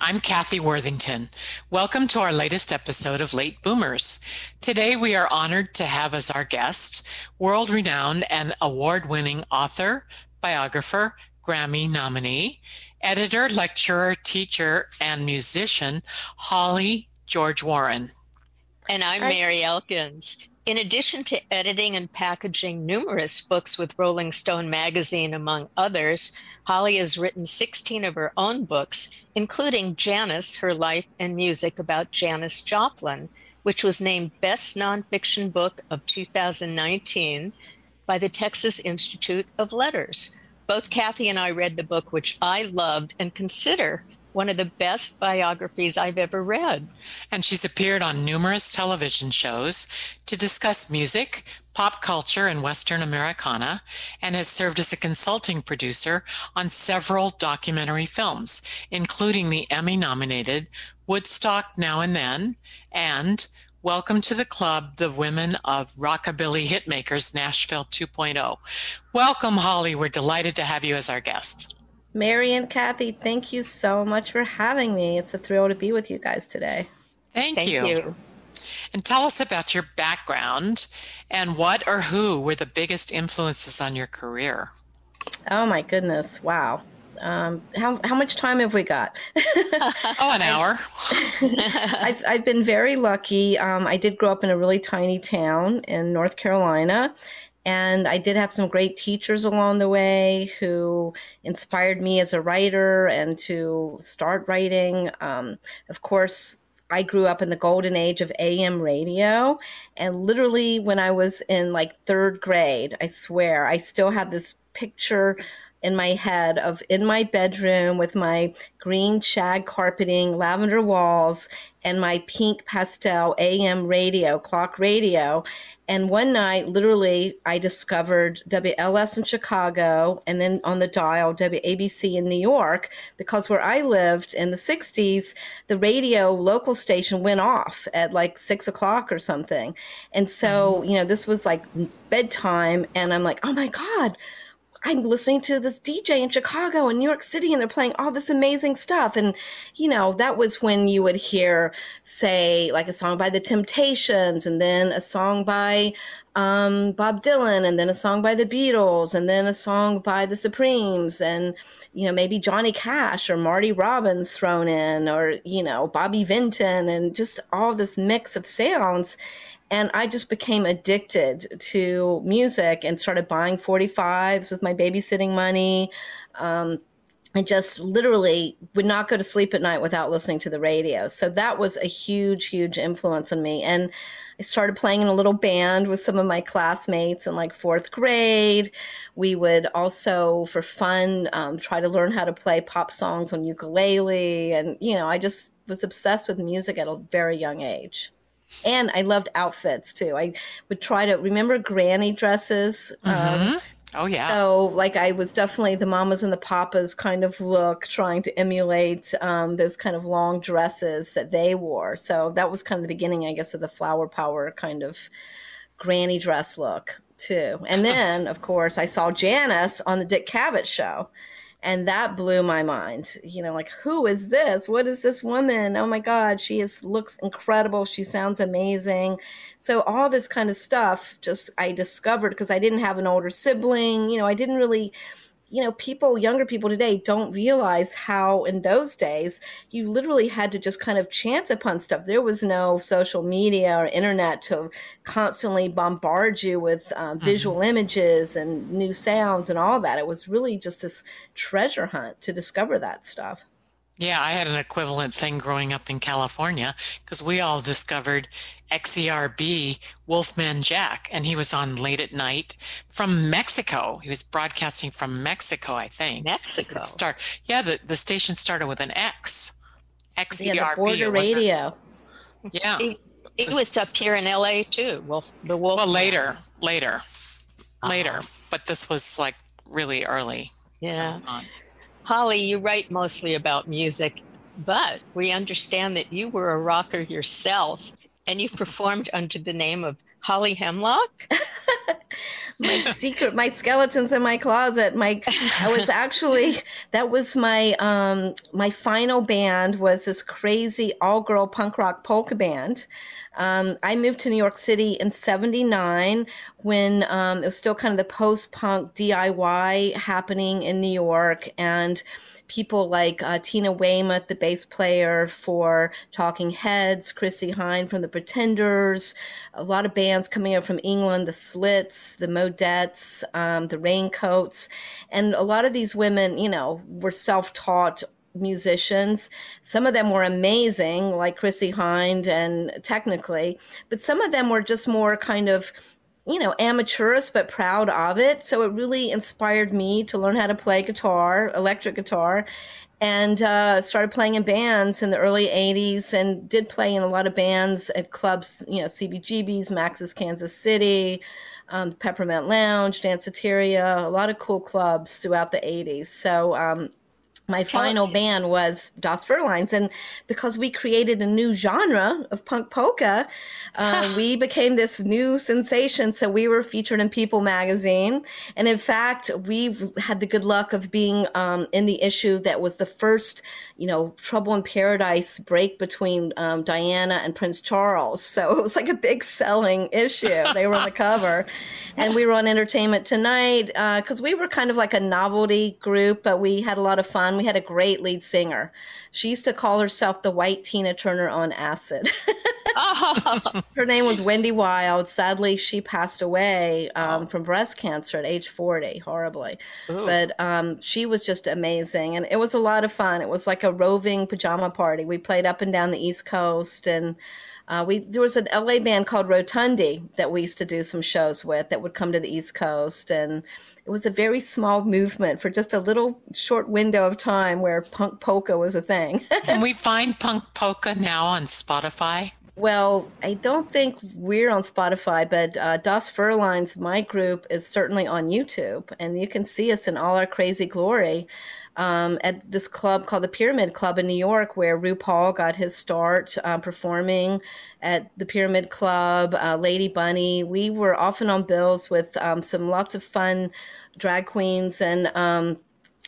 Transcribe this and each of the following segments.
I'm Kathy Worthington. Welcome to our latest episode of Late Boomers. Today, we are honored to have as our guest world renowned and award winning author, biographer, Grammy nominee, editor, lecturer, teacher, and musician, Holly George Warren. And I'm Mary Elkins. In addition to editing and packaging numerous books with Rolling Stone magazine, among others, Holly has written 16 of her own books, including Janis, Her Life and Music about Janis Joplin, which was named Best Nonfiction Book of 2019 by the Texas Institute of Letters. Both Kathy and I read the book, which I loved and consider one of the best biographies I've ever read. And she's appeared on numerous television shows to discuss music, pop culture, and Western Americana, and has served as a consulting producer on several documentary films, including the Emmy nominated Woodstock Now and Then and Welcome to the Club, the Women of Rockabilly Hitmakers Nashville 2.0. Welcome, Holly. We're delighted to have you as our guest. Mary and Kathy, thank you so much for having me. It's a thrill to be with you guys today. Thank, Thank you. you. And tell us about your background and what or who were the biggest influences on your career. Oh my goodness. Wow. Um, how, how much time have we got? Oh, an hour. I've, I've been very lucky. Um, I did grow up in a really tiny town in North Carolina. And I did have some great teachers along the way who inspired me as a writer and to start writing. Um, of course, I grew up in the golden age of AM radio. And literally, when I was in like third grade, I swear, I still have this picture in my head of in my bedroom with my green shag carpeting, lavender walls, and my pink pastel AM radio, clock radio. And one night, literally, I discovered WLS in Chicago and then on the dial WABC in New York because where I lived in the 60s, the radio local station went off at like six o'clock or something. And so, mm-hmm. you know, this was like bedtime. And I'm like, oh my God. I'm listening to this DJ in Chicago and New York City, and they're playing all this amazing stuff. And, you know, that was when you would hear, say, like a song by The Temptations, and then a song by um, Bob Dylan, and then a song by The Beatles, and then a song by The Supremes, and, you know, maybe Johnny Cash or Marty Robbins thrown in, or, you know, Bobby Vinton, and just all this mix of sounds and I just became addicted to music and started buying 45s with my babysitting money. Um, I just literally would not go to sleep at night without listening to the radio. So that was a huge, huge influence on me. And I started playing in a little band with some of my classmates in like fourth grade. We would also, for fun, um, try to learn how to play pop songs on ukulele. And, you know, I just was obsessed with music at a very young age and I loved outfits too. I would try to remember granny dresses. Mm-hmm. Um, oh yeah. So like I was definitely the mamas and the papas kind of look, trying to emulate um, those kind of long dresses that they wore. So that was kind of the beginning, I guess, of the flower power kind of granny dress look too. And then, of course, I saw Janis on the Dick Cavett show and that blew my mind. You know like who is this? What is this woman? Oh my god she is looks incredible. She sounds amazing. So all this kind of stuff just i discovered because i didn't have an older sibling. You know i didn't really you know, people, younger people today don't realize how in those days you literally had to just kind of chance upon stuff. There was no social media or internet to constantly bombard you with uh, mm-hmm. visual images and new sounds and all that. It was really just this treasure hunt to discover that stuff. Yeah, I had an equivalent thing growing up in California because we all discovered XERB Wolfman Jack, and he was on late at night from Mexico. He was broadcasting from Mexico, I think. Mexico. Start. Yeah, the, the station started with an X. XERB. Yeah, the border radio. Yeah. It, it, was up here in LA too. Wolf, the Wolf. Well, later, later, uh-huh. later. But this was like really early. Yeah. Holly, you write mostly about music, but we understand that you were a rocker yourself and you performed under the name of Holly Hemlock. my secret, my skeletons in my closet. My, I was actually that was my um my final band was this crazy all girl punk rock polka band. Um, I moved to New York City in '79 when um, it was still kind of the post punk DIY happening in New York, and people like uh, Tina Weymouth, the bass player for Talking Heads, Chrissie Hynde from the Pretenders, a lot of bands coming up from England, the Slits, the Modettes, um, the Raincoats, and a lot of these women, you know, were self-taught musicians. Some of them were amazing, like Chrissie Hynde and technically, but some of them were just more kind of, you know, amateurish but proud of it. So it really inspired me to learn how to play guitar, electric guitar, and uh, started playing in bands in the early 80s and did play in a lot of bands at clubs, you know, CBGB's, Max's Kansas City. Um, Peppermint Lounge, Danceteria, a lot of cool clubs throughout the 80s. So um, my Tell final band was Das Furlines. And because we created a new genre of punk polka, uh, we became this new sensation. So we were featured in People magazine. And in fact, we've had the good luck of being um, in the issue that was the first, you know, Trouble in Paradise break between um, Diana and Prince Charles. So it was like a big selling issue. They were on the cover. And we were on Entertainment Tonight because uh, we were kind of like a novelty group, but we had a lot of fun we had a great lead singer. She used to call herself the White Tina Turner on acid. oh. Her name was Wendy Wild. Sadly, she passed away um, oh. from breast cancer at age 40, horribly. Ooh. But um, she was just amazing. And it was a lot of fun. It was like a roving pajama party. We played up and down the East Coast and uh, we there was an LA band called Rotondi that we used to do some shows with that would come to the East Coast, and it was a very small movement for just a little short window of time where punk polka was a thing. Can we find punk polka now on Spotify? Well, I don't think we're on Spotify, but uh, Das Furlines, my group, is certainly on YouTube, and you can see us in all our crazy glory um, at this club called the Pyramid Club in New York, where RuPaul got his start uh, performing at the Pyramid Club, uh, Lady Bunny. We were often on bills with um, some lots of fun drag queens. And, um,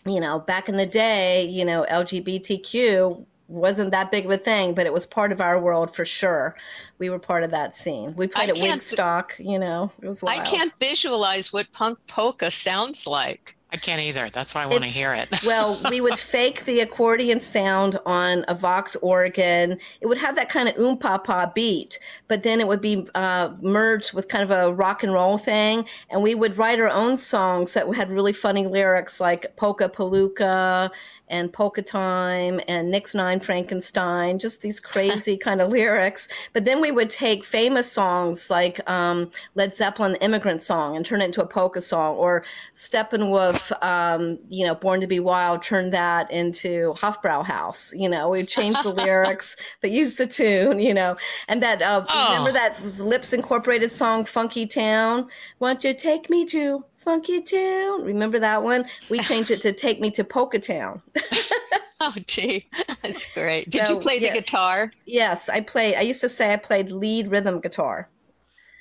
you know, back in the day, you know, LGBTQ wasn't that big of a thing, but it was part of our world for sure. We were part of that scene. We played I at Wigstock, you know, it was wild. I can't visualize what punk polka sounds like. I can't either. That's why I want to hear it. well, we would fake the accordion sound on a Vox organ. It would have that kind of oom pa pa beat, but then it would be uh, merged with kind of a rock and roll thing. And we would write our own songs that had really funny lyrics like Polka Palooka and Polka Time and Nix Nine Frankenstein, just these crazy kind of lyrics. But then we would take famous songs like um, Led Zeppelin, the Immigrant Song, and turn it into a polka song, or Steppenwolf, um, you know, Born to Be Wild, turn that into Hofbrauhaus. You know, we would change the lyrics, but use the tune, you know. And that, uh, oh. remember that Lips Incorporated song, Funky Town? Won't you take me to Funky Town. Remember that one? We changed it to Take Me to Polka Town. oh, gee, that's great. Did so, you play the yeah. guitar? Yes, I played. I used to say I played lead rhythm guitar.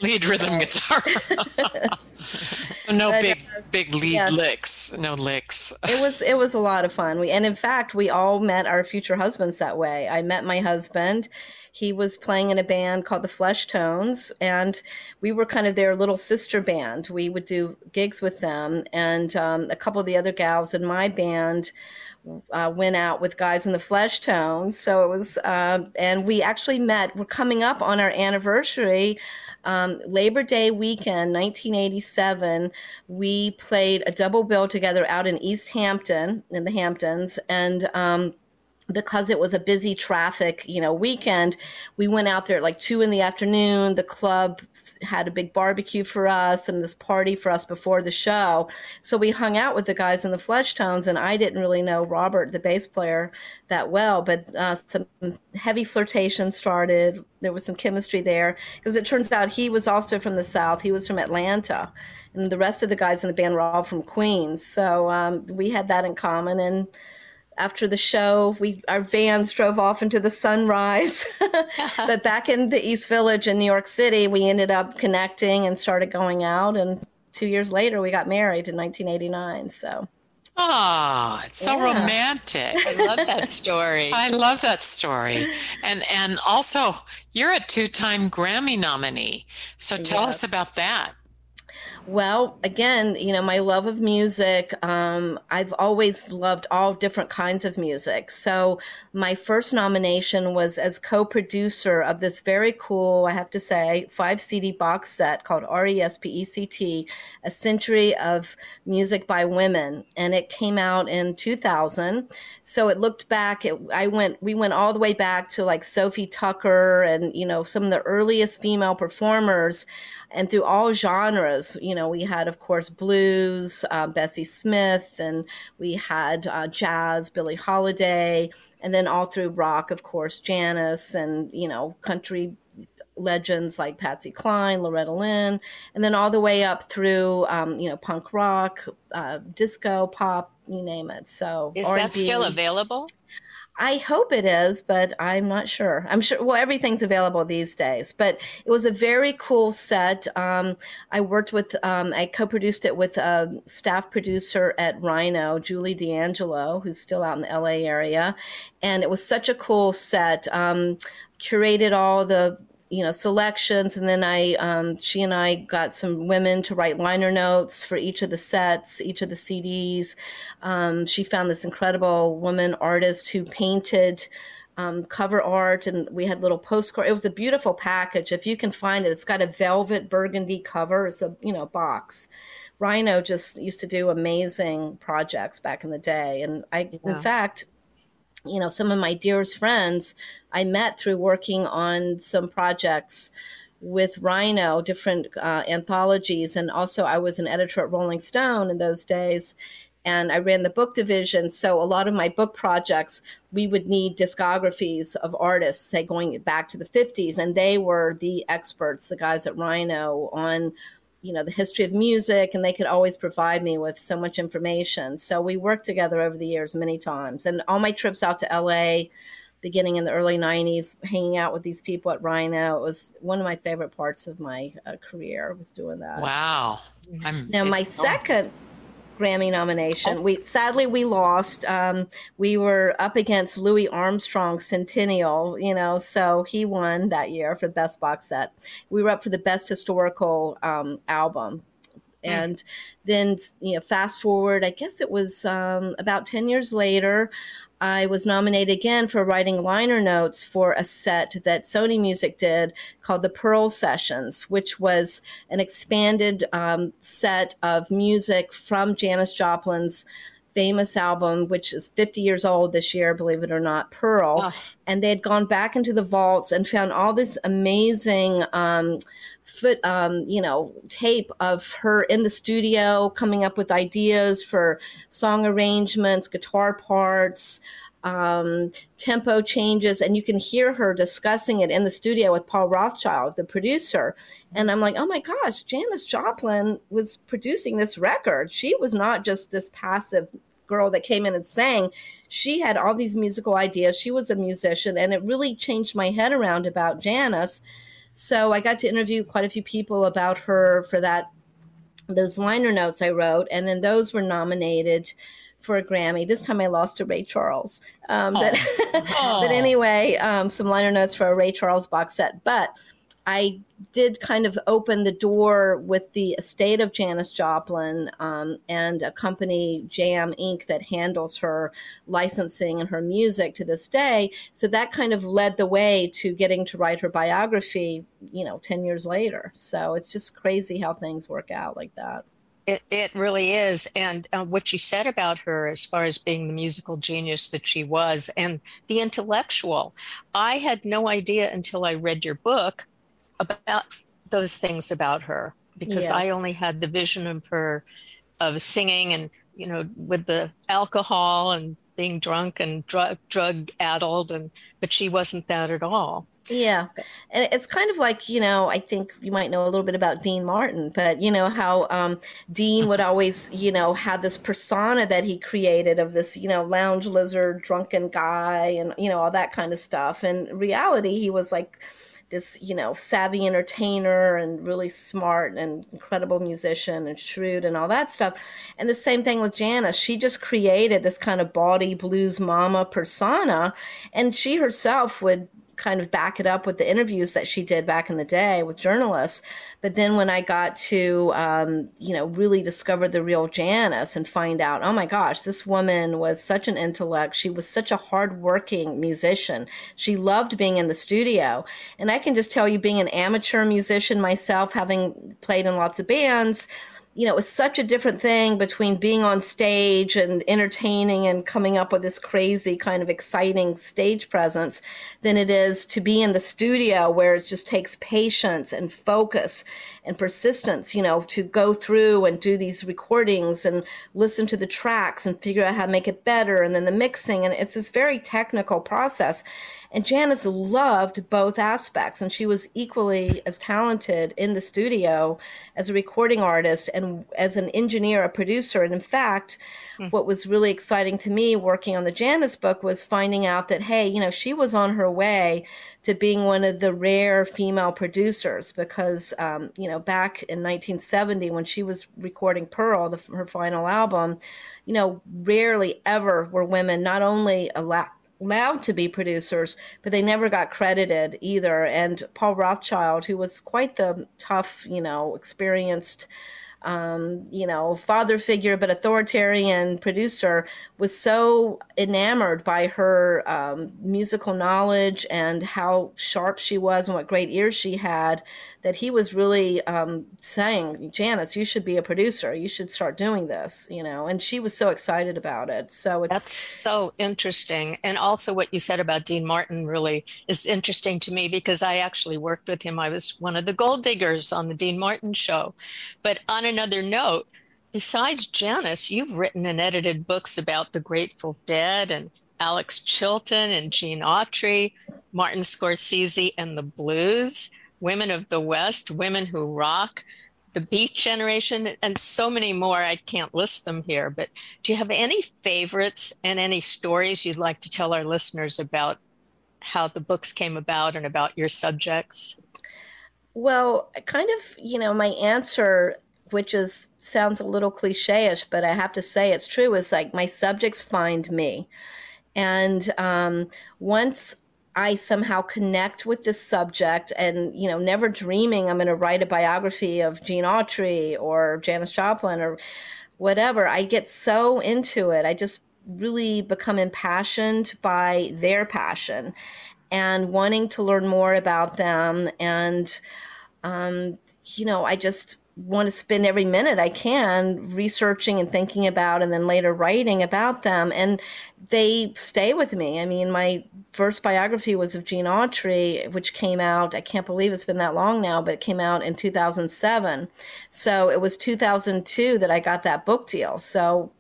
Lead rhythm guitar. no but, big, uh, big lead licks. No licks. it was it was a lot of fun. We and in fact we all met our future husbands that way. I met my husband he was playing in a band called the Flesh Tones, and we were kind of their little sister band. We would do gigs with them, and um, a couple of the other gals in my band uh, went out with guys in the Fleshtones. So it was, uh, and we actually met. We're coming up on our anniversary. Um, Labor Day weekend, 1987, we played a double bill together out in East Hampton, in the Hamptons, and um, because it was a busy traffic, you know, weekend, we went out there at like two in the afternoon. The club had a big barbecue for us and this party for us before the show. So we hung out with the guys in the Fleshtones, and I didn't really know Robert, the bass player, that well, but uh, some heavy flirtation started. There was some chemistry there because it turns out he was also from the South. He was from Atlanta, and the rest of the guys in the band were all from Queens. So um, we had that in common, and after the show, we our vans drove off into the sunrise. but back in the East Village in New York City, we ended up connecting and started going out. And two years later, we got married in 1989. So. Oh, it's so yeah. romantic. I love that story. I love that story. And and also you're a two-time Grammy nominee. So tell yes. us about that. Well, again, you know, my love of music, um, I've always loved all different kinds of music. So, my first nomination was as co producer of this very cool, I have to say, five CD box set called RESPECT, A Century of Music by Women. And it came out in 2000. So, it looked back, it, I went, we went all the way back to like Sophie Tucker and, you know, some of the earliest female performers and through all genres. You know, we had, of course, blues, uh, Bessie Smith, and we had uh, jazz, Billie Holiday, and then all through rock, of course, Janis, and you know, country legends like Patsy Cline, Loretta Lynn, and then all the way up through, um, you know, punk rock, uh, disco, pop, you name it. So is R&B. that still available? I hope it is, but I'm not sure. I'm sure, well, everything's available these days, but it was a very cool set. Um, I worked with, um, I co produced it with a staff producer at Rhino, Julie D'Angelo, who's still out in the LA area. And it was such a cool set. Um, curated all the you know selections and then i um, she and i got some women to write liner notes for each of the sets each of the cds um, she found this incredible woman artist who painted um, cover art and we had little postcard. It was a beautiful package. If you can find it it's got a velvet burgundy cover. It's a you know box. Rhino just used to do amazing projects back in the day and i yeah. in fact you know, some of my dearest friends I met through working on some projects with Rhino, different uh, anthologies. And also, I was an editor at Rolling Stone in those days. And I ran the book division. So, a lot of my book projects, we would need discographies of artists, say going back to the 50s. And they were the experts, the guys at Rhino, on you know the history of music and they could always provide me with so much information. So we worked together over the years many times. And all my trips out to la beginning in the early 90s hanging out with these people at rhino it was one of my favorite parts of my uh, career was doing that. Wow. I'm, now my second Grammy nomination. Oh. We sadly we lost. Um, we were up against Louis Armstrong Centennial, you know, so he won that year for the best box set. We were up for the best historical um, album. Hmm. And then, you know, fast forward, I guess it was um, about 10 years later, I was nominated again for writing liner notes for a set that Sony Music did called the Pearl Sessions, which was an expanded um, set of music from Janis Joplin's famous album, which is 50 years old this year, believe it or not, Pearl. Oh. And they had gone back into the vaults and found all this amazing. Um, foot um, you know tape of her in the studio coming up with ideas for song arrangements guitar parts um, tempo changes. And you can hear her discussing it in the studio with paul rothchild the producer. And i'm like oh my gosh janis joplin was producing this record. She was not just this passive girl that came in and sang. She had all these musical ideas. She was a musician. And it really changed my head around about janis so I got to interview quite a few people about her for that those liner notes I wrote, and then those were nominated for a Grammy. This time I lost to Ray Charles. Um, but, but anyway, um, some liner notes for a Ray Charles box set. But I did kind of open the door with the estate of Janis Joplin um, and a company, Jam Inc., that handles her licensing and her music to this day. So that kind of led the way to getting to write her biography, you know, 10 years later. So it's just crazy how things work out like that. It, it really is. And uh, what you said about her, as far as being the musical genius that she was and the intellectual, I had no idea until I read your book about those things about her because yeah. I only had the vision of her of singing and you know with the alcohol and being drunk and drug drug addled and but she wasn't that at all. Yeah. And it's kind of like, you know, I think you might know a little bit about Dean Martin, but you know how um, Dean would always, you know, have this persona that he created of this, you know, lounge lizard, drunken guy and, you know, all that kind of stuff. And reality, he was like this, you know, savvy entertainer and really smart and incredible musician and shrewd and all that stuff. And the same thing with Janis. She just created this kind of bawdy blues mama persona. And she herself would kind of back it up with the interviews that she did back in the day with journalists. But then when I got to, um, you know, really discover the real Janis and find out, oh my gosh, this woman was such an intellect. She was such a hardworking musician. She loved being in the studio. And I can just tell you, being an amateur musician myself, having played in lots of bands, you know, it's such a different thing between being on stage and entertaining and coming up with this crazy kind of exciting stage presence than it is to be in the studio where it just takes patience and focus and persistence, you know, to go through and do these recordings and listen to the tracks and figure out how to make it better and then the mixing. And it's this very technical process. And Janis loved both aspects, and she was equally as talented in the studio as a recording artist and as an engineer, a producer. And in fact, mm. what was really exciting to me working on the Janis book was finding out that, hey, you know, she was on her way to being one of the rare female producers because, um, you know, back in 1970 when she was recording Pearl, the, her final album, you know, rarely ever were women not only allowed allowed to be producers, but they never got credited either. And Paul Rothchild, who was quite the tough, you know, experienced um, you know, father figure but authoritarian producer, was so enamored by her um, musical knowledge and how sharp she was and what great ears she had that he was really um, saying, Janis, you should be a producer. You should start doing this, you know. And she was so excited about it. So it's that's so interesting. And also, what you said about Dean Martin really is interesting to me because I actually worked with him. I was one of the gold diggers on the Dean Martin show. But on another note, besides Janis, you've written and edited books about the Grateful Dead and Alex Chilton and Gene Autry, Martin Scorsese and the Blues. Women of the West, Women Who Rock, the Beat Generation, and so many more. I can't list them here, but do you have any favorites and any stories you'd like to tell our listeners about how the books came about and about your subjects? Well, kind of, you know, my answer, which is sounds a little cliche-ish, but I have to say it's true, is like my subjects find me. And um, once I somehow connect with this subject and, you know, never dreaming I'm going to write a biography of Gene Autry or Janis Joplin or whatever. I get so into it. I just really become impassioned by their passion and wanting to learn more about them. And, um, you know, I just want to spend every minute I can researching and thinking about and then later writing about them. And they stay with me. I mean, my first biography was of Gene Autry, which came out, I can't believe it's been that long now, but it came out in 2007. So it was 2002 that I got that book deal. So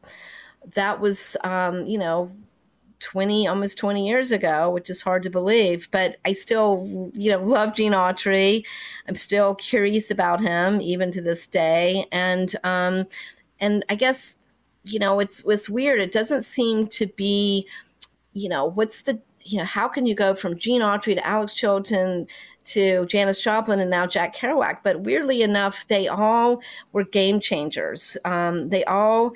that was, um, you know, 20 almost 20 years ago which is hard to believe but i still you know love gene autry. I'm still curious about him even to this day. And um and i guess you know it's it's weird. It doesn't seem to be you know what's the you know how can you go from gene autry to alex chilton to janis joplin and now jack kerouac? But weirdly enough they all were game changers. Um, they all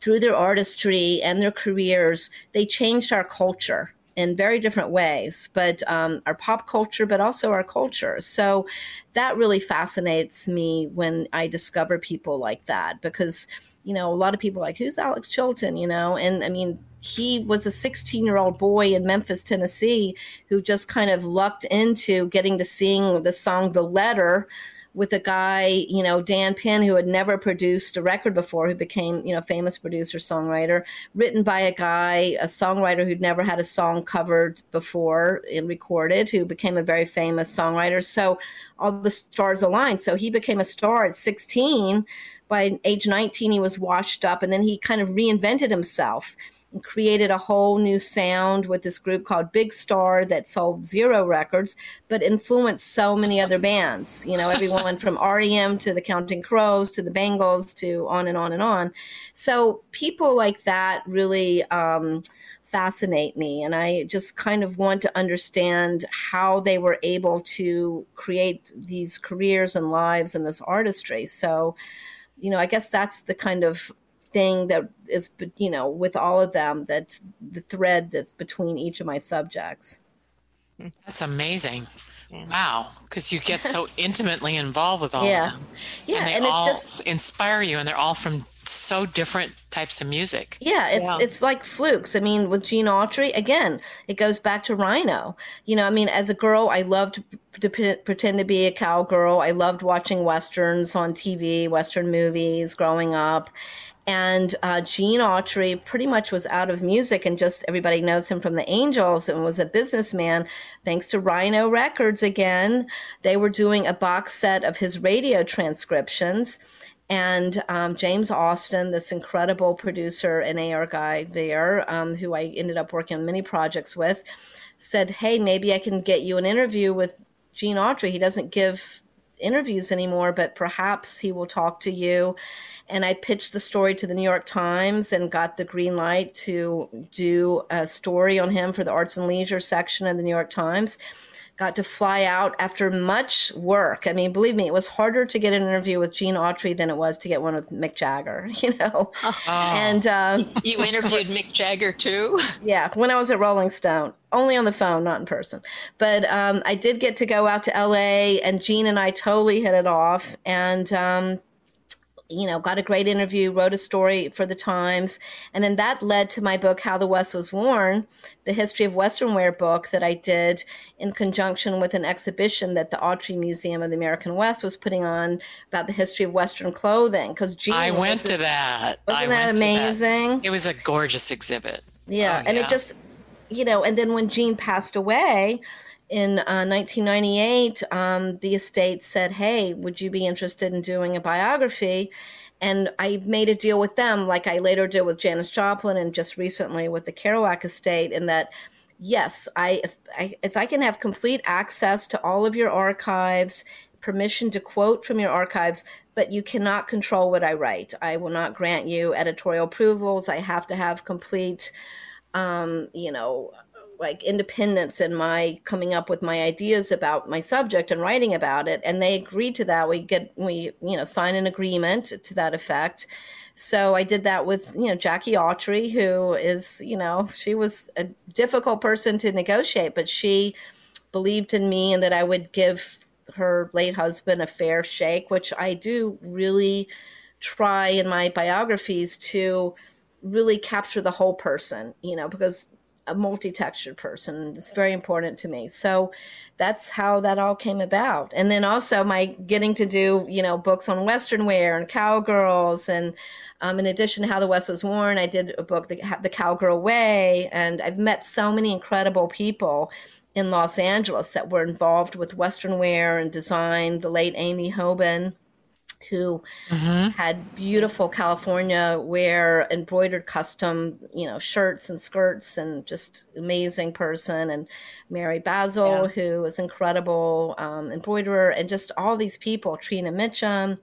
through their artistry and their careers, they changed our culture in very different ways, but um, our pop culture, but also our culture. So that really fascinates me when I discover people like that because, you know, a lot of people like, who's Alex Chilton, you know? And I mean, he was a 16 year old boy in Memphis, Tennessee, who just kind of lucked into getting to sing the song The Letter with a guy, you know, Dan Penn, who had never produced a record before, who became, you know, famous producer, songwriter, written by a guy, a songwriter who'd never had a song covered before and recorded, who became a very famous songwriter. So all the stars aligned. So he became a star at 16. By age 19, he was washed up, and then he kind of reinvented himself created a whole new sound with this group called Big Star that sold zero records, but influenced so many other bands. You know, everyone from REM to the Counting Crows to the Bangles to on and on and on. So people like that really. Um, fascinate me and i just kind of want to understand how they were able to create these careers and lives and this artistry so you know i guess that's the kind of thing that is you know with all of them that the thread that's between each of my subjects. That's amazing. Wow. Because you get so intimately involved with all yeah. of them. Yeah and they and all it's just inspire you and they're all from so different types of music. Yeah it's Yeah. it's like flukes. I mean with gene autry again it goes back to rhino. You know i mean as a girl i loved to pretend to be a cowgirl. I loved watching westerns on tv western movies growing up and uh, Gene Autry pretty much was out of music, and just everybody knows him from the Angels and was a businessman. Thanks to Rhino Records again, they were doing a box set of his radio transcriptions. And um, James Austin, this incredible producer and AR guy there, um, who I ended up working on many projects with, said, Hey, maybe I can get you an interview with Gene Autry. He doesn't give interviews anymore, but perhaps he will talk to you. And I pitched the story to the New York Times and got the green light to do a story on him for the arts and leisure section of the New York Times. Got to fly out after much work. I mean, believe me, it was harder to get an interview with Gene Autry than it was to get one with Mick Jagger, you know? Oh. And um, You interviewed Mick Jagger too? yeah, when I was at Rolling Stone, only on the phone, not in person. But um, I did get to go out to LA, and Gene and I totally hit it off. And um, you know, got a great interview, wrote a story for the Times, and then that led to my book, How the West Was Worn, the history of Western wear book that I did in conjunction with an exhibition that the Autry Museum of the American West was putting on about the history of Western clothing. Because i went to that Wasn't that amazing? it was a gorgeous exhibit Yeah, Oh, and yeah. it just, you know, and then when Gene passed away in uh, 1998, um, the estate said, "Hey, would you be interested in doing a biography?" And I made a deal with them, like I later did with Janis Joplin, and just recently with the Kerouac estate, in that. Yes, I if, I if I can have complete access to all of your archives, permission to quote from your archives, but you cannot control what I write. I will not grant you editorial approvals. I have to have complete, um, you know, like independence in my coming up with my ideas about my subject and writing about it. And they agreed to that. We get we you know sign an agreement to that effect. So I did that with you know Jackie Autry, who is you know she was a difficult person to negotiate, but she believed in me and that I would give her late husband a fair shake, which I do really try in my biographies to really capture the whole person, you know, because a multi-textured person. It's very important to me. So that's how that all came about. And then also my getting to do, you know, books on Western wear and cowgirls. And um, in addition to How the West Was Worn, I did a book, The, the Cowgirl Way. And I've met so many incredible people in Los Angeles that were involved with Western wear and design. The late Amy Hoban, who Mm-hmm. had beautiful California wear, embroidered custom, you know, shirts and skirts, and just amazing person. And Mary Basil, who was incredible um, embroiderer, and just all these people. Trina Mitchum,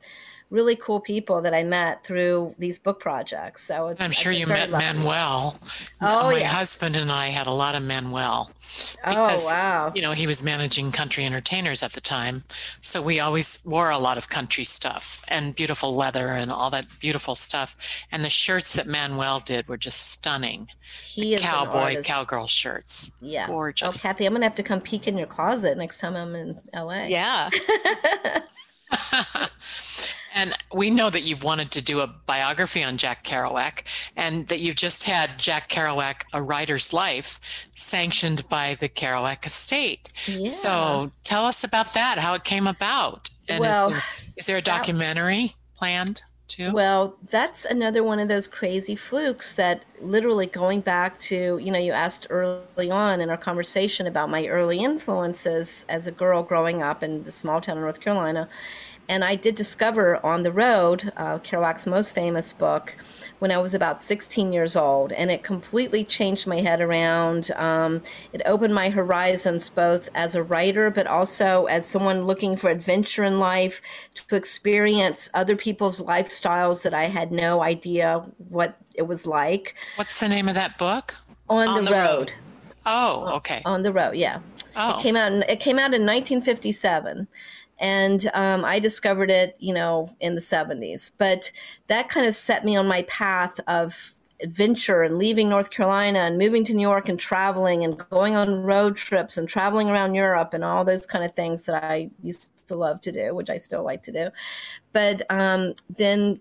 really cool people that I met through these book projects. So I'm sure you met lucky. Manuel. Oh, my yeah. husband and I had a lot of Manuel. Oh, Because, oh, wow. You know, he was managing country entertainers at the time. So we always wore a lot of country stuff and beautiful leather and all that beautiful stuff. And the shirts that Manuel did were just stunning. He is Cowboy, artist. cowgirl shirts. Yeah. Oh, Gorgeous. Oh, Kathy, I'm gonna have to come peek in your closet next time I'm in LA. Yeah. And we know that you've wanted to do a biography on Jack Kerouac and that you've just had Jack Kerouac, A Writer's Life, sanctioned by the Kerouac estate. Yeah. So tell us about that, how it came about. And Well, is, there, is there a that- documentary planned too? Well, that's another one of those crazy flukes that literally going back to, you know, you asked early on in our conversation about my early influences as a girl growing up in the small town of North Carolina. And I did discover On the Road, uh, Kerouac's most famous book, when I was about 16 years old. And it completely changed my head around. Um, it opened my horizons both as a writer, but also as someone looking for adventure in life, to experience other people's lifestyles that I had no idea what it was like. What's the name of that book? On, On the, the road. Road. Oh, okay. On the road, yeah. Oh, It came out. In, it came out in 1957, and um, I discovered it, you know, in the 70s. But that kind of set me on my path of adventure and leaving North Carolina and moving to New York and traveling and going on road trips and traveling around Europe and all those kind of things that I used to love to do, which I still like to do. But um, then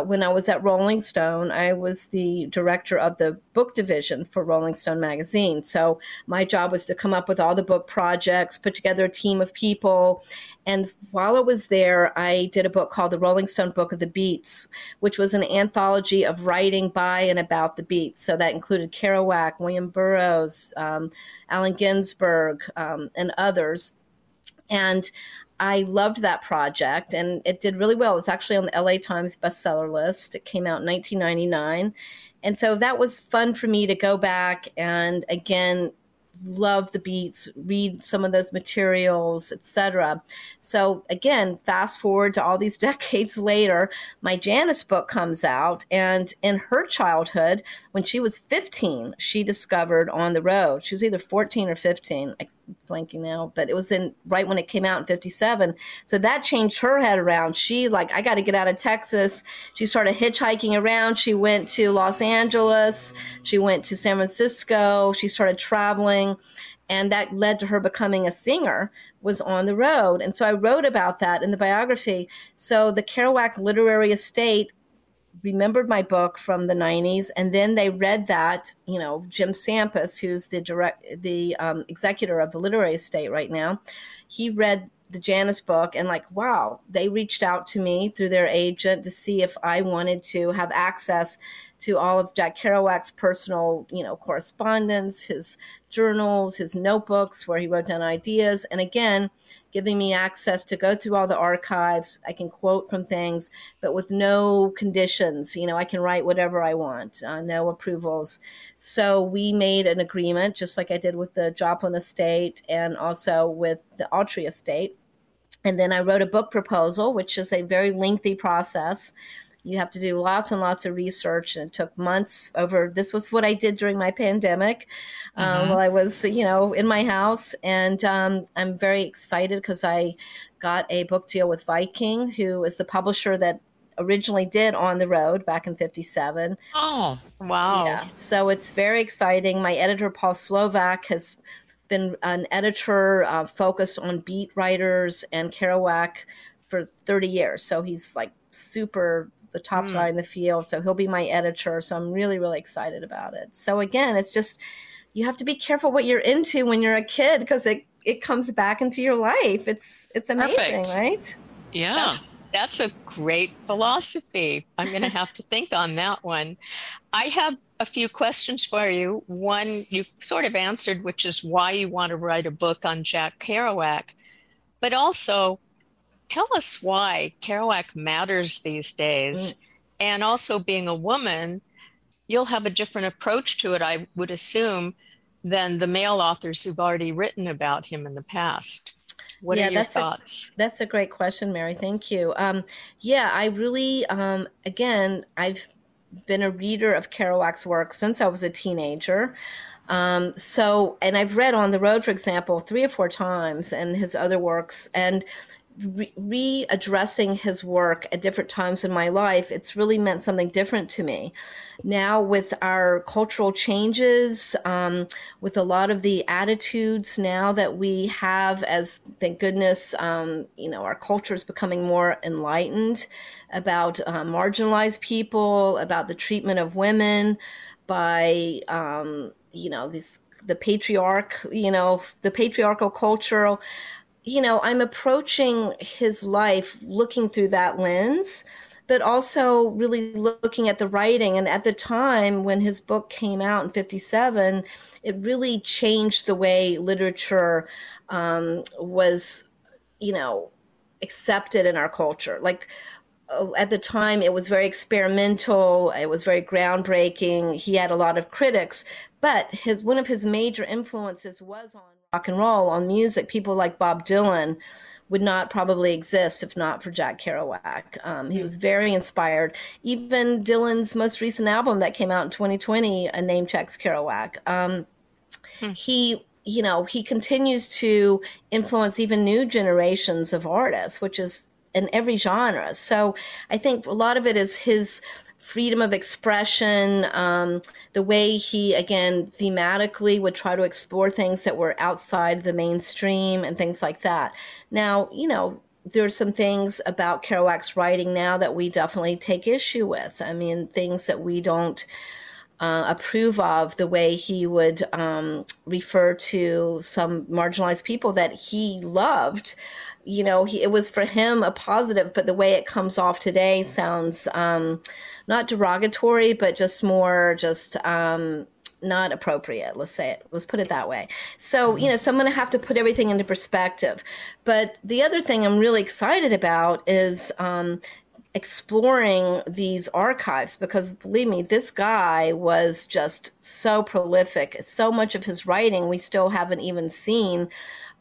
when I was at Rolling Stone, I was the director of the book division for Rolling Stone magazine. So my job was to come up with all the book projects, put together a team of people. And while I was there, I did a book called The Rolling Stone Book of the Beats, which was an anthology of writing by and about the Beats. So that included Kerouac, William Burroughs, um, Allen Ginsberg, um, and others. And I loved that project and it did really well. It was actually on the LA Times bestseller list. It came out in 1999. And so that was fun for me to go back and again love the beats, read some of those materials, etc. So again, fast forward to all these decades later, my Janis book comes out and in her childhood, when she was 15, she discovered On the Road. She was either 14 or 15. I blanking now, but it was in right when it came out in 57. So that changed her head around. She like, I got to get out of Texas. She started hitchhiking around. She went to Los Angeles. She went to San Francisco. She started traveling. And that led to her becoming a singer, was on the road. And so I wrote about that in the biography. So the Kerouac Literary Estate remembered my book from the 90s and then they read that you know jim sampas who's the direct the um, executor of the literary estate right now he read the janis book and like wow they reached out to me through their agent to see if i wanted to have access to all of jack kerouac's personal you know correspondence his journals his notebooks where he wrote down ideas and again giving me access to go through all the archives. I can quote from things, but with no conditions. You know, I can write whatever I want, uh, no approvals. So we made an agreement, just like I did with the Joplin estate and also with the Autry estate. And then I wrote a book proposal, which is a very lengthy process you have to do lots and lots of research and it took months over this was what i did during my pandemic uh, Mhm. while i was you know in my house and um, i'm very excited because i got a book deal with viking who is the publisher that originally did on the road back in 57 oh, Wow. yeah so it's very exciting my editor paul slovak has been an editor uh, focused on beat writers and kerouac for 30 years so he's like super the top Mm. guy in the field so he'll be my editor so i'm really really excited about it so again it's just you have to be careful what you're into when you're a kid because it it comes back into your life it's it's amazing Perfect. right yeah. That's, that's a great philosophy. I'm going to have to think on that one. I have a few questions for you. One you sort of answered, which is why you want to write a book on Jack Kerouac. But also, tell us why Kerouac matters these days. And also, being a woman, you'll have a different approach to it, I would assume, than the male authors who've already written about him in the past. What yeah, are your that's thoughts? A, that's a great question, Mary. Thank you. Um, yeah, I really, um, again, I've been a reader of Kerouac's work since I was a teenager. Um, so, and I've read On the Road, for example, three or four times, and his other works. And re- readdressing his work at different times in my life, it's really meant something different to me. Now, with our cultural changes, um, with a lot of the attitudes now that we have, as thank goodness, um, you know, our culture is becoming more enlightened about uh, marginalized people, about the treatment of women by, um, you know, this the patriarch, you know, the patriarchal culture you know, I'm approaching his life looking through that lens, but also really looking at the writing. And at the time when his book came out in 57, it really changed the way literature um, was, you know, accepted in our culture. Like, uh, at the time it was very experimental it was very groundbreaking he had a lot of critics but his one of his major influences was on rock and roll, on music. People like Bob Dylan would not probably exist if not for Jack Kerouac. Um, he was very inspired. Even Dylan's most recent album that came out in 2020 uh, name checks Kerouac. Um, hmm. He you know he continues to influence even new generations of artists which is in every genre so i think a lot of it is his freedom of expression, um, the way he, again, thematically would try to explore things that were outside the mainstream and things like that. Now, you know, there's some things about Kerouac's writing now that we definitely take issue with. I mean, things that we don't uh, approve of the way he would um, refer to some marginalized people that he loved you know, he, it was for him a positive, but the way it comes off today sounds um, not derogatory, but just more just um, not appropriate. Let's say it. Let's put it that way. So, you know, so I'm going to have to put everything into perspective. But the other thing I'm really excited about is um, exploring these archives because believe me, this guy was just so prolific. So much of his writing we still haven't even seen.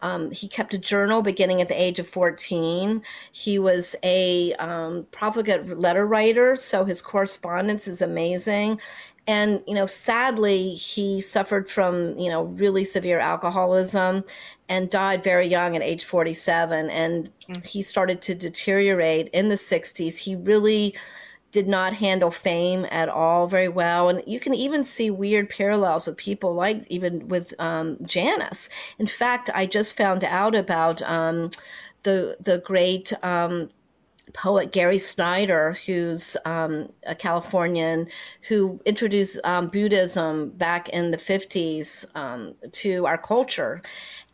Um, he kept a journal beginning at the age of 14. He was a um, profligate letter writer, so his correspondence is amazing. And, you know, sadly, he suffered from, you know, really severe alcoholism and died very young at age 47. And mm. he started to deteriorate in the 60s. He really did not handle fame at all very well. And you can even see weird parallels with people like even with um, Janis. In fact, I just found out about um, the the great um, poet Gary Snyder, who's um, a Californian who introduced um, Buddhism back in the 50s um, to our culture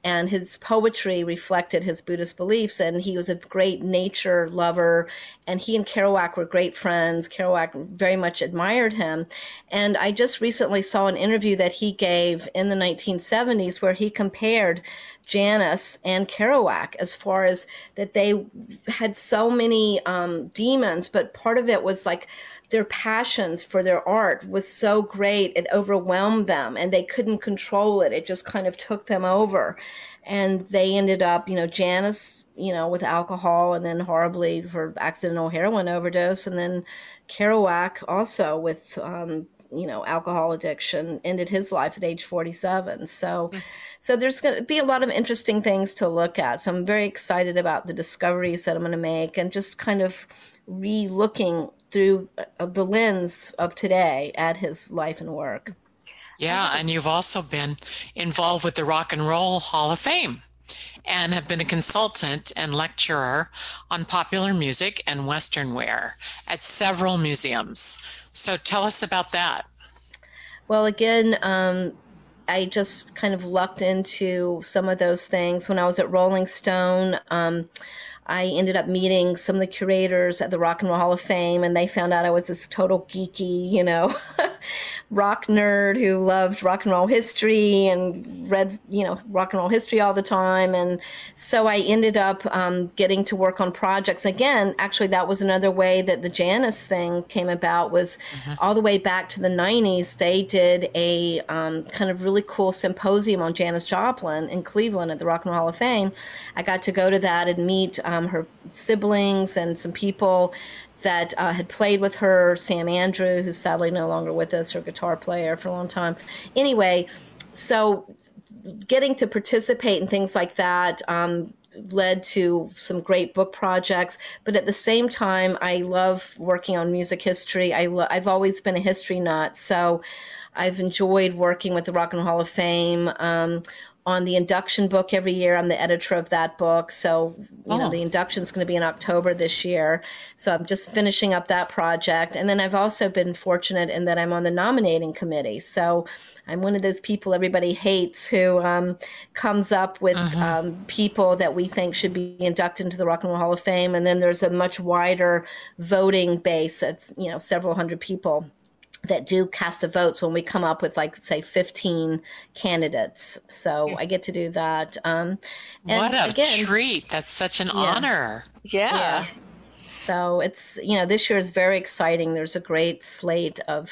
and his poetry reflected his Buddhist beliefs. And he was a great nature lover, and he and Kerouac were great friends. Kerouac very much admired him. And I just recently saw an interview that he gave in the 1970s where he compared Janis and Kerouac as far as that they had so many um, demons, but part of it was like their passions for their art was so great it overwhelmed them and they couldn't control it. It just kind of took them over. And they ended up you know janis you know with alcohol and then horribly for accidental heroin overdose and then kerouac also with um, you know alcohol addiction ended his life at age 47 so so there's going to be a lot of interesting things to look at. So i'm very excited about the discoveries that i'm going to make and just kind of re-looking through uh, the lens of today at his life and work. Yeah, and you've also been involved with the Rock and Roll Hall of Fame and have been a consultant and lecturer on popular music and Western wear at several museums. So tell us about that. Well, again, um, I just kind of lucked into some of those things when I was at Rolling Stone. Um, I ended up meeting some of the curators at the Rock and Roll Hall of Fame, and they found out I was this total geeky, you know, rock nerd who loved rock and roll history and read, you know, rock and roll history all the time. And so I ended up um, getting to work on projects. Again, actually, that was another way that the Janis thing came about. Was mm-hmm. all the way back to the '90s. They did a um, kind of really cool symposium on Janis Joplin in Cleveland at the Rock and Roll Hall of Fame. I got to go to that and meet um, her siblings and some people that uh, had played with her, Sam Andrew, who's sadly no longer with us, her guitar player for a long time. Anyway, so getting to participate in things like that um, led to some great book projects. But at the same time, I love working on music history. I lo- I've always been a history nut, so I've enjoyed working with the Rock and Hall of Fame. Um, on the induction book every year. I'm the editor of that book. So, you oh. know, the induction is going to be in October this year. So I'm just finishing up that project. And then I've also been fortunate in that I'm on the nominating committee. So I'm one of those people everybody hates who um, comes up with uh-huh. um, people that we think should be inducted into the Rock and Roll Hall of Fame. And then there's a much wider voting base of, you know, several hundred people that do cast the votes when we come up with like say 15 candidates. So i get to do that um and what a again, treat. That's such an yeah. honor. Yeah. yeah so it's, you know, this year is very exciting. There's a great slate of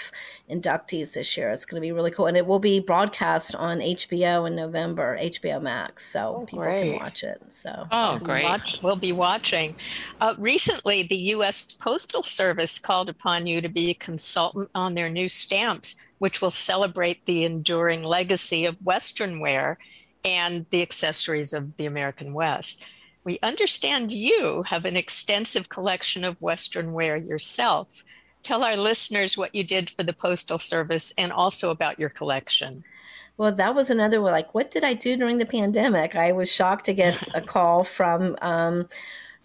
inductees this year. It's going to be really cool. And it will be broadcast on HBO in November, HBO Max. So oh, people great. can watch it. So, oh, great. Watch, we'll be watching. Uh, recently, the U.S. Postal Service called upon you to be a consultant on their new stamps, which will celebrate the enduring legacy of Western wear and the accessories of the American West. We understand you have an extensive collection of Western wear yourself. Tell our listeners what you did for the Postal Service and also about your collection. Well, that was another one. Like, what did I do during the pandemic? I was shocked to get a call from um,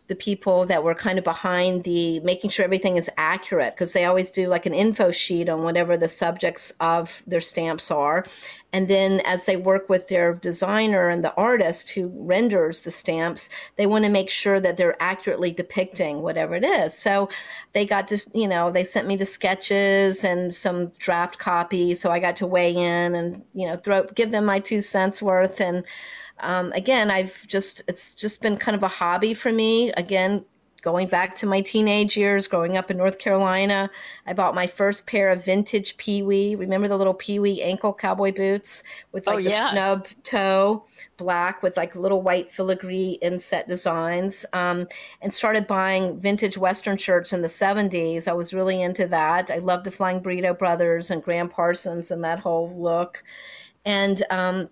the people that were kind of behind the making sure everything is accurate because they always do like an info sheet on whatever the subjects of their stamps are. And then as they work with their designer and the artist who renders the stamps, they want to make sure that they're accurately depicting whatever it is. So they got to, you know, they sent me the sketches and some draft copies. So I got to weigh in and, you know, throw, give them my two cents worth. And, um, again, I've just, it's just been kind of a hobby for me. Again, going back to my teenage years, growing up in North Carolina, I bought my first pair of vintage Pee Wee. Remember the little Pee Wee ankle cowboy boots with like oh, yeah. snub toe, black with like little white filigree inset designs, um, and started buying vintage Western shirts in the 70s. I was really into that. I loved the Flying Burrito Brothers and Gram Parsons and that whole look. And um,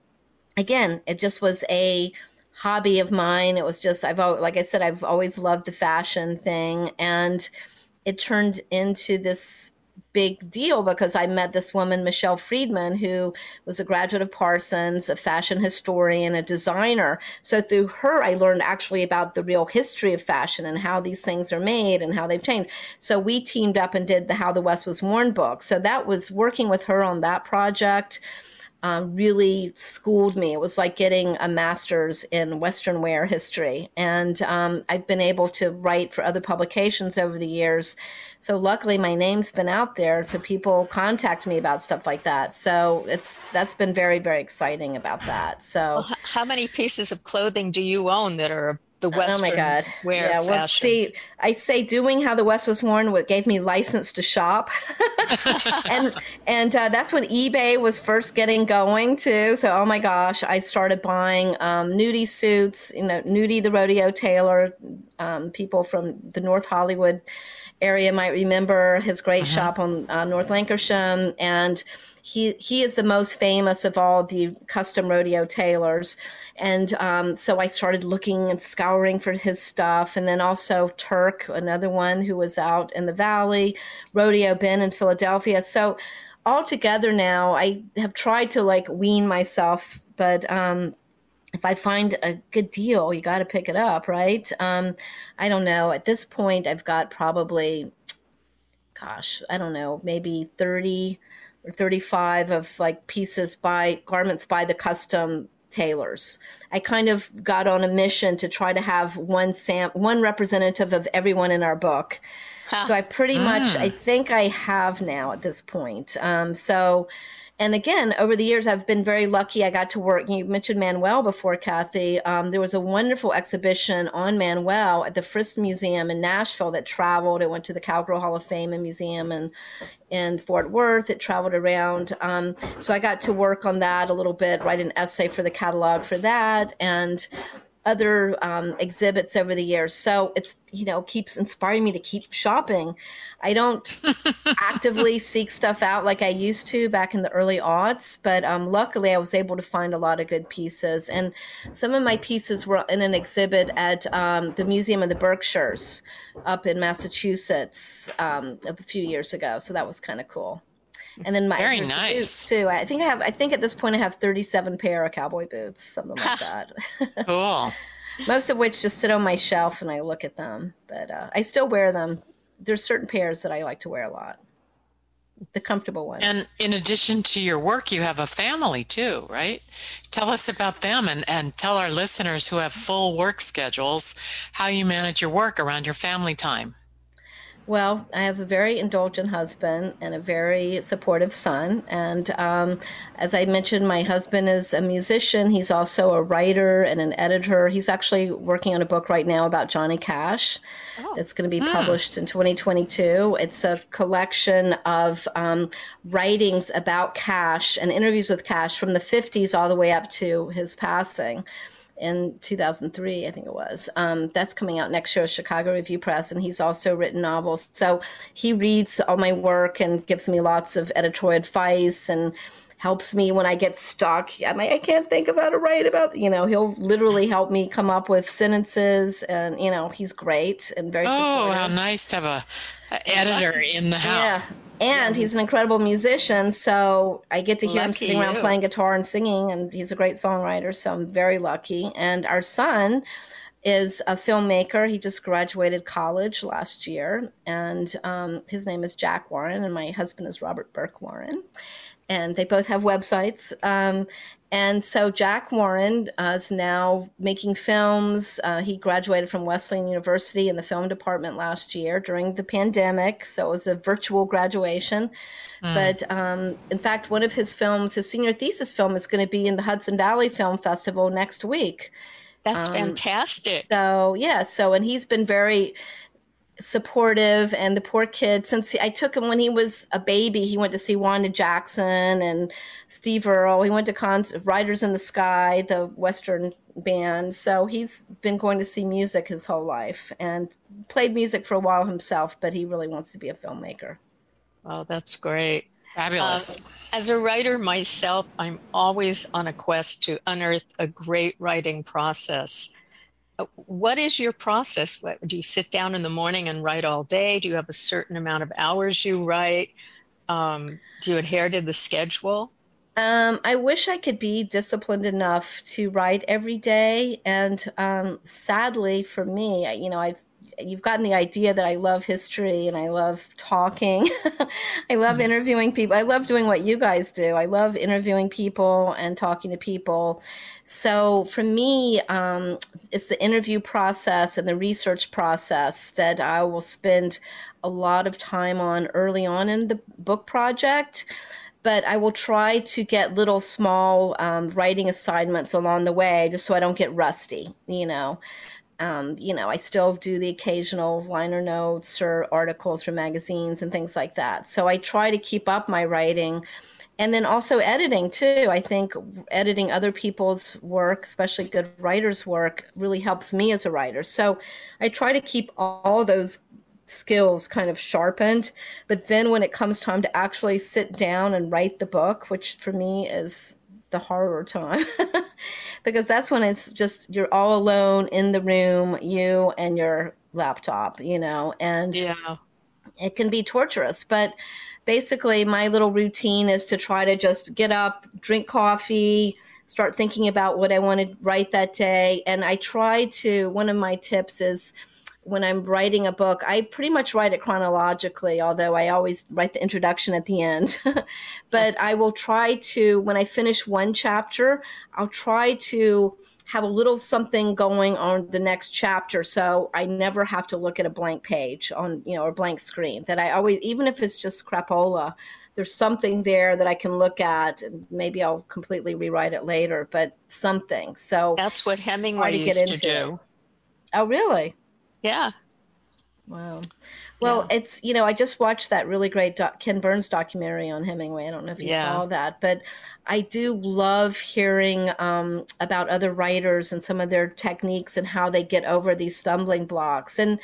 again, it just was a hobby of mine. It was just I've always, like I said I've always loved the fashion thing and it turned into this big deal because I met this woman, Michelle Friedman, who was a graduate of Parsons, a fashion historian, a designer. So through her, I learned actually about the real history of fashion and how these things are made and how they've changed. So we teamed up and did the How the West Was Worn book. So that was working with her on that project um, really schooled me. It was like getting a master's in Western wear history. And um, I've been able to write for other publications over the years. So luckily, my name's been out there, so people contact me about stuff like that. So it's that's been very, very exciting about that. So, well, how many pieces of clothing do you own that are the Western oh my God. wear yeah, well, see, I say doing how the West was worn what gave me license to shop, and and uh, that's when eBay was first getting going too. So oh my gosh, I started buying um, nudie suits. You know, Nudie the rodeo tailor. Um, people from the North Hollywood area might remember his great uh-huh. shop on uh, North Lankershim and he he is the most famous of all the custom rodeo tailors, and um, so I started looking and scouring for his stuff, and then also Turk, another one who was out in the valley, Rodeo Ben in Philadelphia. So altogether now, I have tried to like wean myself, but. Um, if I find a good deal, you got to pick it up, right? Um, I don't know. At this point, I've got probably, gosh, I don't know, maybe 30 or 35 of like pieces by garments by the custom tailors. I kind of got on a mission to try to have one sam one representative of everyone in our book. So I pretty mm. much I think I have now at this point. Um, so and again, over the years, I've been very lucky. I got to work. You mentioned Manuel before, Kathy. Um, there was a wonderful exhibition on Manuel at the Frist Museum in Nashville that traveled. It went to the Cowgirl Hall of Fame and Museum and in Fort Worth. It traveled around. Um, so I got to work on that a little bit, write an essay for the catalog for that, and other um, exhibits over the years. So it's, you know, keeps inspiring me to keep shopping. I don't actively seek stuff out like I used to back in the early aughts, but um, luckily I was able to find a lot of good pieces. And some of my pieces were in an exhibit at um, the Museum of the Berkshires up in Massachusetts um, a few years ago. So that was kind of cool and then my very nice too. I think I have. I think at this point I have 37 pair of cowboy boots, something like that. cool. Most of which just sit on my shelf and I look at them, but uh, I still wear them. There's certain pairs that I like to wear a lot. The comfortable ones. And in addition to your work, you have a family too, right? Tell us about them and, and tell our listeners who have full work schedules how you manage your work around your family time. Well, I have a very indulgent husband and a very supportive son. And um, as I mentioned, my husband is a musician. He's also a writer and an editor. He's actually working on a book right now about Johnny Cash. Oh. It's going to be hmm. published in 2022. It's a collection of um, writings about Cash and interviews with Cash from the 50s all the way up to his passing in 2003, I think it was. Um, that's coming out next year, Chicago Review Press, and he's also written novels. So he reads all my work and gives me lots of editorial advice and helps me when I get stuck. I'm like, I can't think of how to write about, you know, he'll literally help me come up with sentences and, you know, he's great and very Oh, how nice to have a, a editor in the house. Yeah. And he's an incredible musician, so I get to hear lucky him sitting around playing guitar and singing, and he's a great songwriter, so I'm very lucky. And our son is a filmmaker. He just graduated college last year, and um, his name is Jack Warren, and my husband is Robert Burke Warren and they both have websites. Um, and so Jack Warren uh, is now making films. Uh, he graduated from Wesleyan University in the film department last year during the pandemic, so it was a virtual graduation. Mm. But um, in fact, one of his films, his senior thesis film, is going to be in the Hudson Valley Film Festival next week. That's um, fantastic. So yeah, so and he's been very supportive and the poor kid since he, I took him when he was a baby he went to see Wanda Jackson and Steve Earle. He went to cons Riders in the Sky the western band. So he's been going to see music his whole life and played music for a while himself but he really wants to be a filmmaker. Oh that's great. Fabulous. Uh, as a writer myself I'm always on a quest to unearth a great writing process what is your process? What, do you sit down in the morning and write all day? Do you have a certain amount of hours you write? Um, do you adhere to the schedule? Um, I wish I could be disciplined enough to write every day, and um, sadly for me, you know, I've you've gotten the idea that I love history and I love talking. I love mm-hmm. interviewing people. I love doing what you guys do. I love interviewing people and talking to people. So for me, um, it's the interview process and the research process that I will spend a lot of time on early on in the book project but I will try to get little small um, writing assignments along the way just so I don't get rusty, you know. Um, you know, I still do the occasional liner notes or articles from magazines and things like that. So I try to keep up my writing. And then also editing too. I think editing other people's work, especially good writers' work, really helps me as a writer. So I try to keep all those skills kind of sharpened. But then when it comes time to actually sit down and write the book, which for me is the horror time because that's when it's just you're all alone in the room, you and your laptop, you know, and yeah. it can be torturous. But basically, my little routine is to try to just get up, drink coffee, start thinking about what I want to write that day. And I try to, one of my tips is, when I'm writing a book, I pretty much write it chronologically, although I always write the introduction at the end. but I will try to, when I finish one chapter, I'll try to have a little something going on the next chapter so I never have to look at a blank page on, you know, or blank screen. That I always, even if it's just crapola, there's something there that I can look at and maybe I'll completely rewrite it later, but something. So that's what Hemingway to used to do. It. Oh, really? Yeah. Wow. Well, yeah. it's, you know, I just watched that really great doc- Ken Burns documentary on Hemingway. I don't know if you yeah. saw that, but I do love hearing um, about other writers and some of their techniques and how they get over these stumbling blocks. And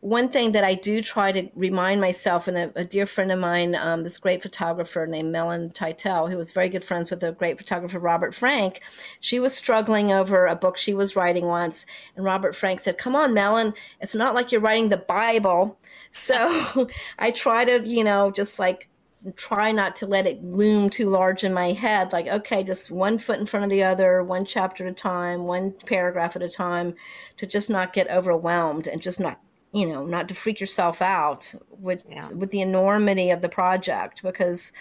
one thing that I do try to remind myself, and a, a dear friend of mine, um, this great photographer named Mellon Tytell, who was very good friends with the great photographer Robert Frank, she was struggling over a book she was writing once, and Robert Frank said, "Come on, Mellon, it's not like you're writing the Bible." So I try to, you know, just like try not to let it loom too large in my head like okay just one foot in front of the other one chapter at a time one paragraph at a time to just not get overwhelmed and just not you know not to freak yourself out with yeah. with the enormity of the project because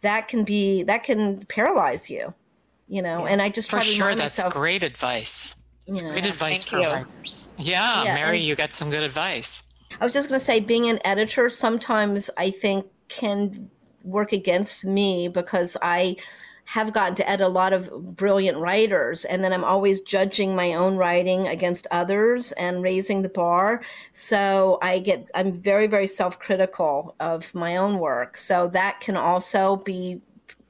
that can be that can paralyze you you know yeah. and i just for sure that's myself, great advice it's yeah. great advice Thank for writers yeah, yeah mary and, you got some good advice i was just going to say being an editor sometimes i think can work against me because i have gotten to edit a lot of brilliant writers and then i'm always judging my own writing against others and raising the bar. So i get i'm very very self-critical of my own work. So that can also be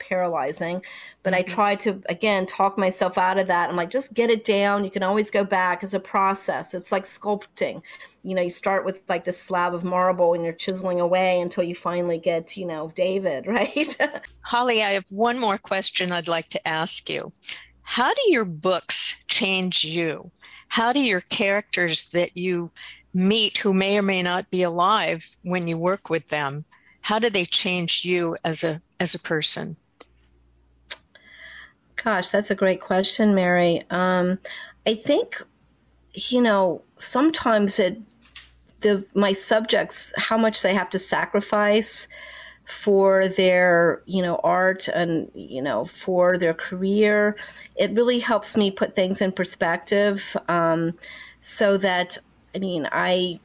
paralyzing. But mm-hmm. I try to, again, talk myself out of that. I'm like, just get it down. You can always go back as a process. It's like sculpting. You know, you start with like this slab of marble and you're chiseling away until you finally get, you know, David, right? Holly, I have one more question I'd like to ask you. How do your books change you? How do your characters that you meet who may or may not be alive when you work with them how do they change you as a as a person Gosh, that's a great question, Mary. Um, I think, you know, sometimes it, the my subjects, how much they have to sacrifice for their, you know, art and you know for their career, it really helps me put things in perspective, um, so that I mean I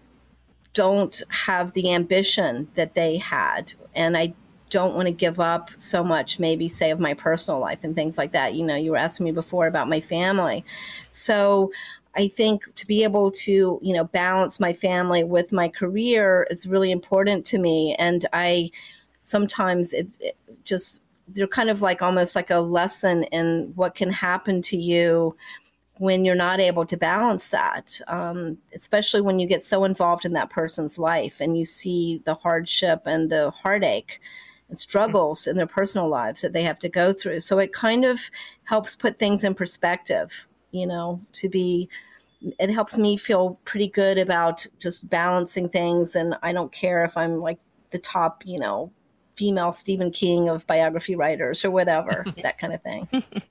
don't have the ambition that they had, and I don't want to give up so much, maybe say of my personal life and things like that. You know, you were asking me before about my family. So I think to be able to, you know, balance my family with my career is really important to me. And I sometimes it, it just, they're kind of like almost like a lesson in what can happen to you when you're not able to balance that, um, especially when you get so involved in that person's life and you see the hardship and the heartache struggles in their personal lives that they have to go through. So it kind of helps put things in perspective, you know, to be it helps me feel pretty good about just balancing things and I don't care if I'm like the top, you know, female Stephen King of biography writers or whatever, that kind of thing.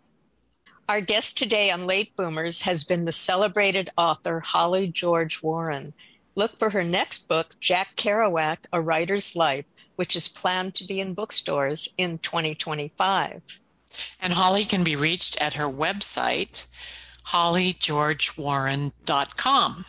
Our guest today on Late Boomers has been the celebrated author Holly George Warren. Look for her next book, Jack Kerouac, A Writer's Life, which is planned to be in bookstores in 2025. And Holly can be reached at her website, hollygeorgewarren.com.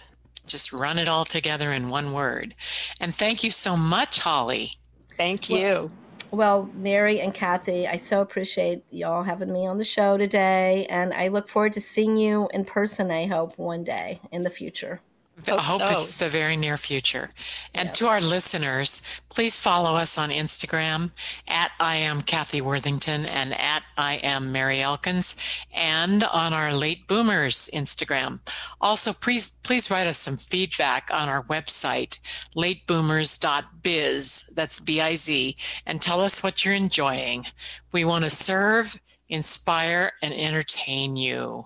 Just run it all together in one word. And thank you so much, Holly. Thank you. Well, well, Mary and Kathy, I so appreciate y'all having me on the show today. And I look forward to seeing you in person, I hope, one day in the future. I hope so. it's the very near future. And to our listeners, please follow us on Instagram at I am Kathy Worthington and at I am Mary Elkins and on our Late Boomers Instagram. Also, please please write us some feedback on our website, lateboomers.biz, that's B-I-Z, and tell us what you're enjoying. We want to serve, inspire, and entertain you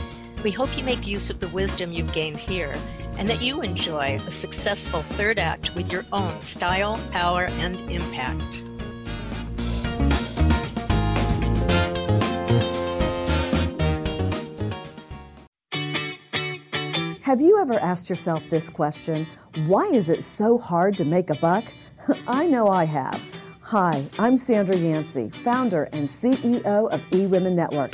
We hope you make use of the wisdom you've gained here and that you enjoy a successful third act with your own style, power, and impact. Have you ever asked yourself this question? Why is it so hard to make a buck? I know I have. Hi, I'm Sandra Yancey, founder and CEO of eWomen Network.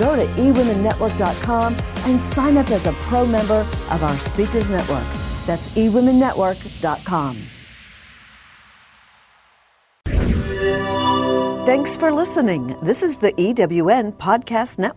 go to eWomenNetwork.com and sign up as a pro member of our Speakers Network. That's eWomenNetwork.com. Thanks for listening. This is the EWN Podcast Network.